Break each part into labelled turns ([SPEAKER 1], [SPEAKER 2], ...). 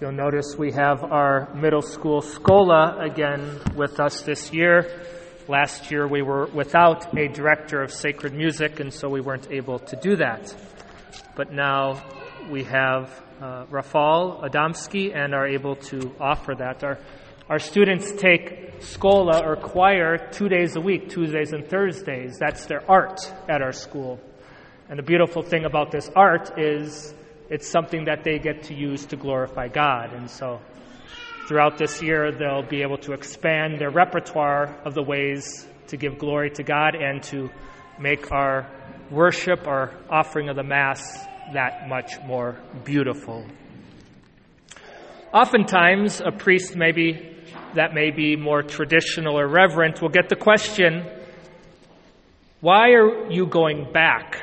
[SPEAKER 1] You'll notice we have our middle school Schola again with us this year. Last year we were without a director of sacred music, and so we weren't able to do that. But now we have uh, Rafal Adamski and are able to offer that. Our, our students take Schola or choir two days a week, Tuesdays and Thursdays. That's their art at our school. And the beautiful thing about this art is it's something that they get to use to glorify God. And so throughout this year, they'll be able to expand their repertoire of the ways to give glory to God and to make our worship, our offering of the Mass, that much more beautiful. Oftentimes, a priest maybe that may be more traditional or reverent will get the question, why are you going back?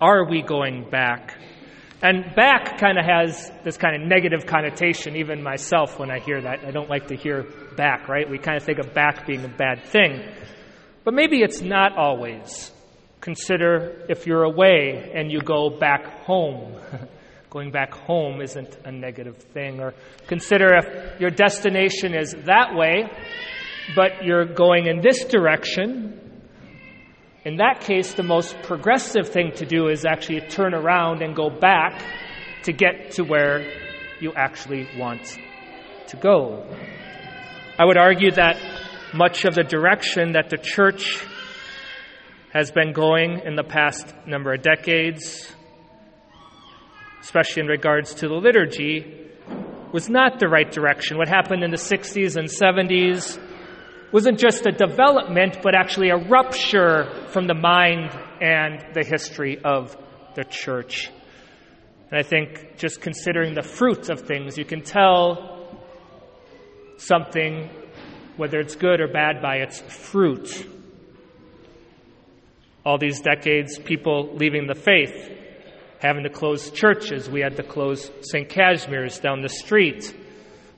[SPEAKER 1] Are we going back? And back kind of has this kind of negative connotation, even myself, when I hear that. I don't like to hear back, right? We kind of think of back being a bad thing. But maybe it's not always. Consider if you're away and you go back home. Going back home isn't a negative thing. Or consider if your destination is that way, but you're going in this direction in that case, the most progressive thing to do is actually turn around and go back to get to where you actually want to go. I would argue that much of the direction that the church has been going in the past number of decades, especially in regards to the liturgy, was not the right direction. What happened in the 60s and 70s wasn't just a development, but actually a rupture from the mind and the history of the church. And I think just considering the fruits of things, you can tell something, whether it's good or bad, by its fruit. All these decades, people leaving the faith, having to close churches. We had to close St. Casimir's down the street.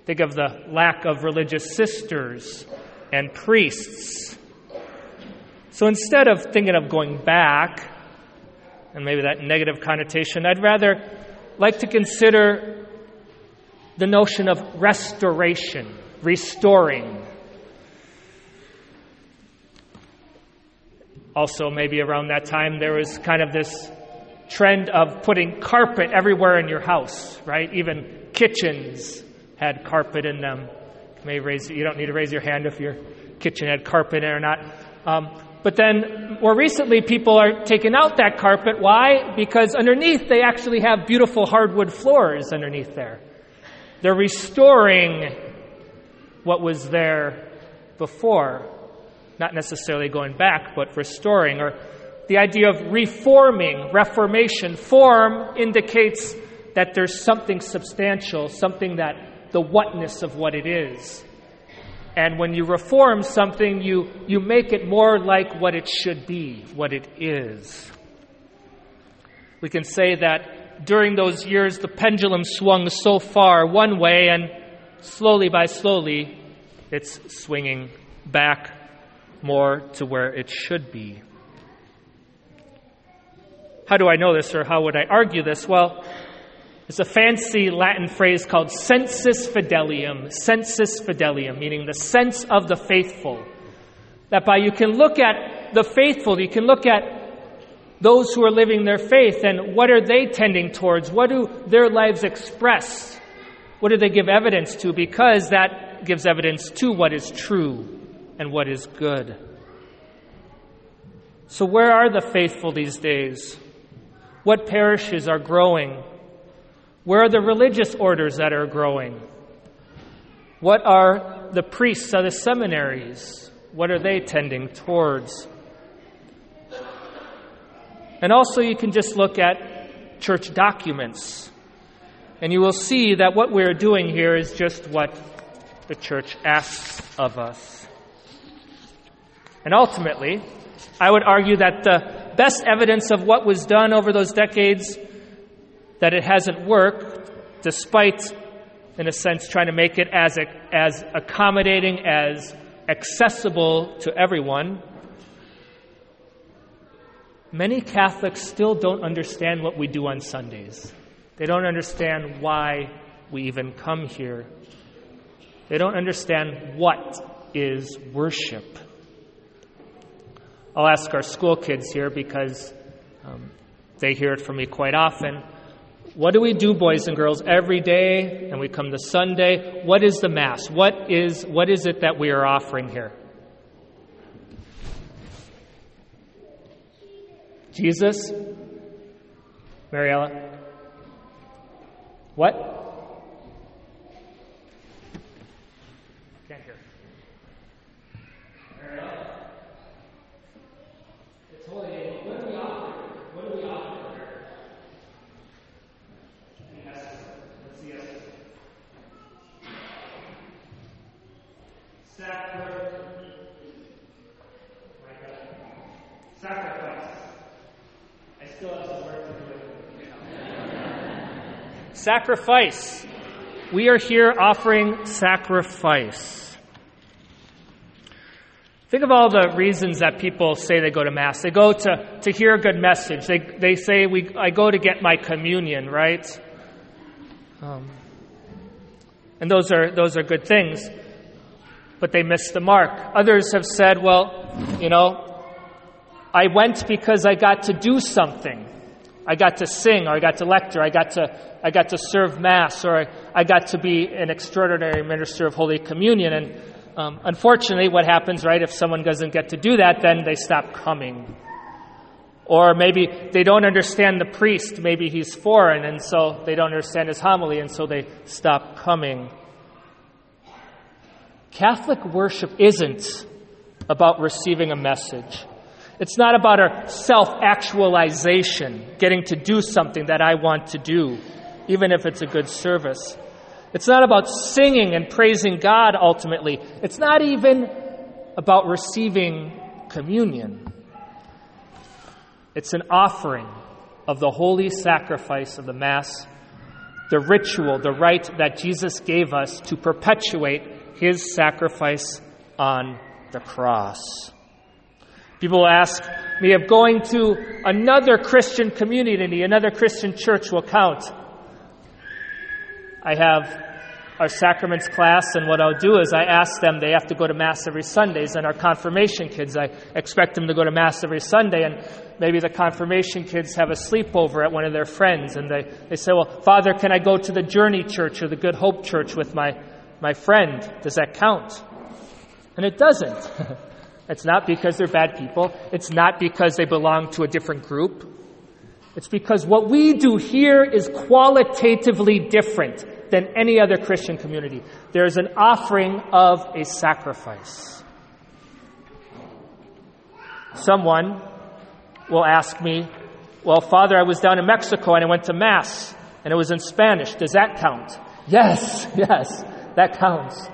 [SPEAKER 1] Think of the lack of religious sisters and priests. So instead of thinking of going back, and maybe that negative connotation, I'd rather like to consider the notion of restoration, restoring. Also, maybe around that time, there was kind of this trend of putting carpet everywhere in your house, right? Even kitchens had carpet in them may raise, you don't need to raise your hand if your kitchen had carpet in or not. Um, but then more recently, people are taking out that carpet. Why? Because underneath they actually have beautiful hardwood floors underneath there. They're restoring what was there before. Not necessarily going back, but restoring. Or the idea of reforming, reformation. Form indicates that there's something substantial, something that the whatness of what it is. And when you reform something, you, you make it more like what it should be, what it is. We can say that during those years, the pendulum swung so far one way, and slowly by slowly, it's swinging back more to where it should be. How do I know this, or how would I argue this? Well, it's a fancy Latin phrase called sensus fidelium, sensus fidelium, meaning the sense of the faithful. That by you can look at the faithful, you can look at those who are living their faith and what are they tending towards? What do their lives express? What do they give evidence to? Because that gives evidence to what is true and what is good. So, where are the faithful these days? What parishes are growing? Where are the religious orders that are growing? What are the priests of the seminaries? What are they tending towards? And also, you can just look at church documents, and you will see that what we're doing here is just what the church asks of us. And ultimately, I would argue that the best evidence of what was done over those decades that it hasn't worked, despite, in a sense, trying to make it as, as accommodating, as accessible to everyone. Many Catholics still don't understand what we do on Sundays. They don't understand why we even come here. They don't understand what is worship. I'll ask our school kids here because um, they hear it from me quite often. What do we do, boys and girls, every day? And we come to Sunday. What is the Mass? What is, what is it that we are offering here? Jesus? Mariella? What? Sacrifice. We are here offering sacrifice. Think of all the reasons that people say they go to Mass. They go to, to hear a good message. They, they say, we, I go to get my communion, right? Um, and those are, those are good things, but they miss the mark. Others have said, well, you know, I went because I got to do something. I got to sing, or I got to lecture, I got to, I got to serve Mass, or I got to be an extraordinary minister of Holy Communion. And um, unfortunately, what happens, right, if someone doesn't get to do that, then they stop coming. Or maybe they don't understand the priest, maybe he's foreign, and so they don't understand his homily, and so they stop coming. Catholic worship isn't about receiving a message. It's not about our self actualization, getting to do something that I want to do, even if it's a good service. It's not about singing and praising God ultimately. It's not even about receiving communion. It's an offering of the holy sacrifice of the Mass, the ritual, the rite that Jesus gave us to perpetuate his sacrifice on the cross. People ask me if going to another Christian community, another Christian church will count. I have our sacraments class, and what I'll do is I ask them, they have to go to Mass every Sundays, and our confirmation kids, I expect them to go to Mass every Sunday, and maybe the confirmation kids have a sleepover at one of their friends, and they, they say, Well, Father, can I go to the Journey Church or the Good Hope Church with my, my friend? Does that count? And it doesn't. It's not because they're bad people. It's not because they belong to a different group. It's because what we do here is qualitatively different than any other Christian community. There's an offering of a sacrifice. Someone will ask me, Well, Father, I was down in Mexico and I went to Mass and it was in Spanish. Does that count? Yes, yes, that counts.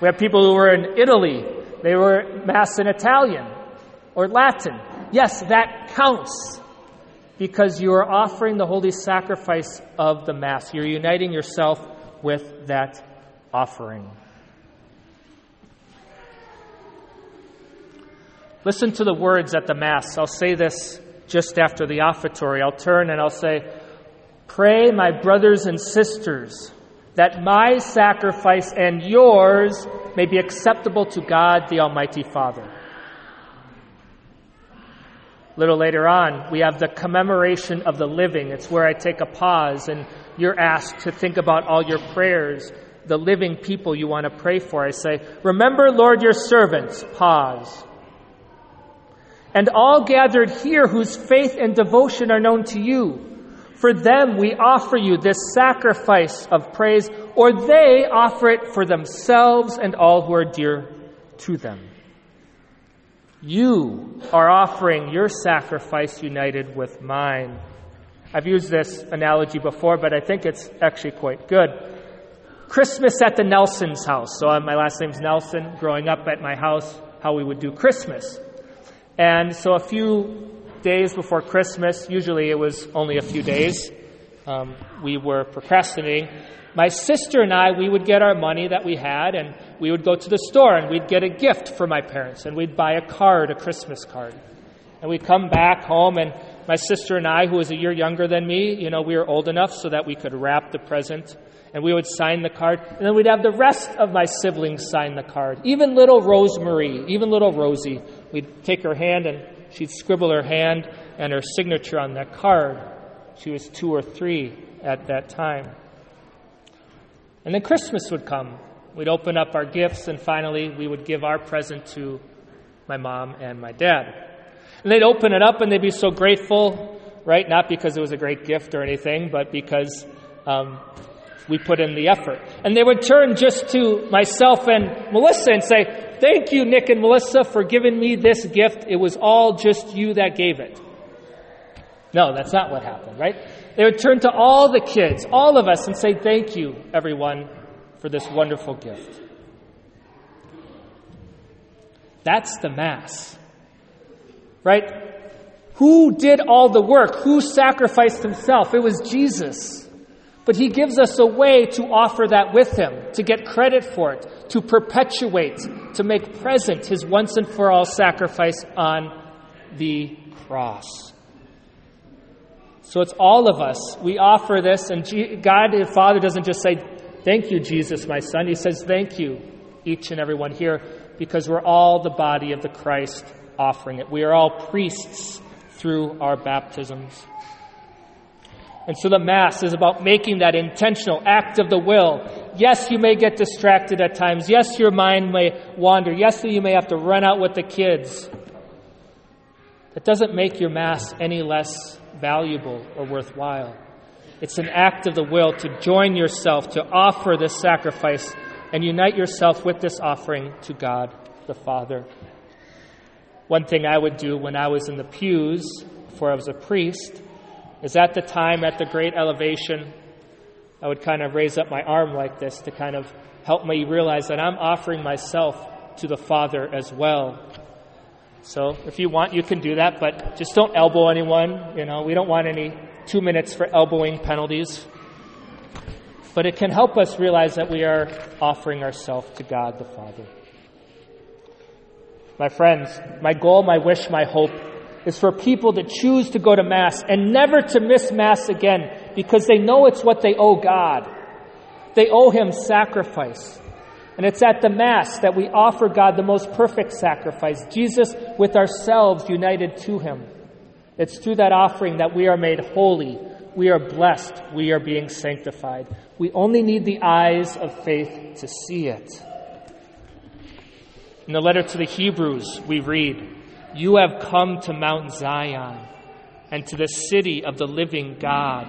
[SPEAKER 1] We have people who were in Italy they were Mass in Italian or Latin. Yes, that counts because you are offering the holy sacrifice of the Mass. You're uniting yourself with that offering. Listen to the words at the Mass. I'll say this just after the offertory. I'll turn and I'll say, Pray, my brothers and sisters, that my sacrifice and yours may be acceptable to God the Almighty Father. A little later on, we have the commemoration of the living. It's where I take a pause and you're asked to think about all your prayers, the living people you want to pray for. I say, Remember, Lord, your servants. Pause. And all gathered here whose faith and devotion are known to you. For them we offer you this sacrifice of praise, or they offer it for themselves and all who are dear to them. You are offering your sacrifice united with mine. I've used this analogy before, but I think it's actually quite good. Christmas at the Nelson's house. So uh, my last name's Nelson. Growing up at my house, how we would do Christmas. And so a few days before Christmas, usually it was only a few days, um, we were procrastinating. My sister and I, we would get our money that we had and we would go to the store and we'd get a gift for my parents and we'd buy a card, a Christmas card. And we'd come back home and my sister and I, who was a year younger than me, you know, we were old enough so that we could wrap the present and we would sign the card. And then we'd have the rest of my siblings sign the card. Even little Rosemary, even little Rosie. We'd take her hand and she'd scribble her hand and her signature on that card. She was two or three at that time. And then Christmas would come. We'd open up our gifts, and finally, we would give our present to my mom and my dad. And they'd open it up and they'd be so grateful, right? Not because it was a great gift or anything, but because um, we put in the effort. And they would turn just to myself and Melissa and say, Thank you, Nick and Melissa, for giving me this gift. It was all just you that gave it. No, that's not what happened, right? They would turn to all the kids, all of us, and say, Thank you, everyone, for this wonderful gift. That's the Mass. Right? Who did all the work? Who sacrificed himself? It was Jesus. But he gives us a way to offer that with him, to get credit for it, to perpetuate, to make present his once and for all sacrifice on the cross. So it's all of us. We offer this, and God the Father doesn't just say, Thank you, Jesus, my son. He says, Thank you, each and every one here, because we're all the body of the Christ offering it. We are all priests through our baptisms. And so the Mass is about making that intentional act of the will. Yes, you may get distracted at times. Yes, your mind may wander. Yes, you may have to run out with the kids. That doesn't make your Mass any less valuable or worthwhile. It's an act of the will to join yourself, to offer this sacrifice, and unite yourself with this offering to God the Father. One thing I would do when I was in the pews, before I was a priest, is at the time at the great elevation, I would kind of raise up my arm like this to kind of help me realize that I'm offering myself to the Father as well. So if you want, you can do that, but just don't elbow anyone. You know, we don't want any two minutes for elbowing penalties. But it can help us realize that we are offering ourselves to God the Father. My friends, my goal, my wish, my hope is for people to choose to go to Mass and never to miss Mass again because they know it's what they owe God. They owe Him sacrifice. And it's at the Mass that we offer God the most perfect sacrifice, Jesus with ourselves united to Him. It's through that offering that we are made holy, we are blessed, we are being sanctified. We only need the eyes of faith to see it. In the letter to the Hebrews, we read, you have come to Mount Zion and to the city of the living God,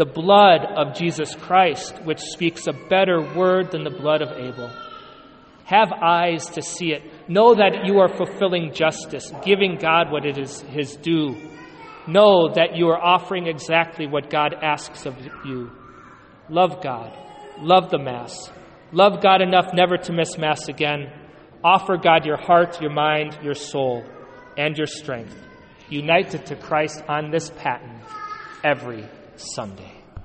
[SPEAKER 1] The blood of Jesus Christ, which speaks a better word than the blood of Abel. Have eyes to see it. Know that you are fulfilling justice, giving God what it is his due. Know that you are offering exactly what God asks of you. Love God. Love the Mass. Love God enough never to miss Mass again. Offer God your heart, your mind, your soul, and your strength united to Christ on this paten every Sunday.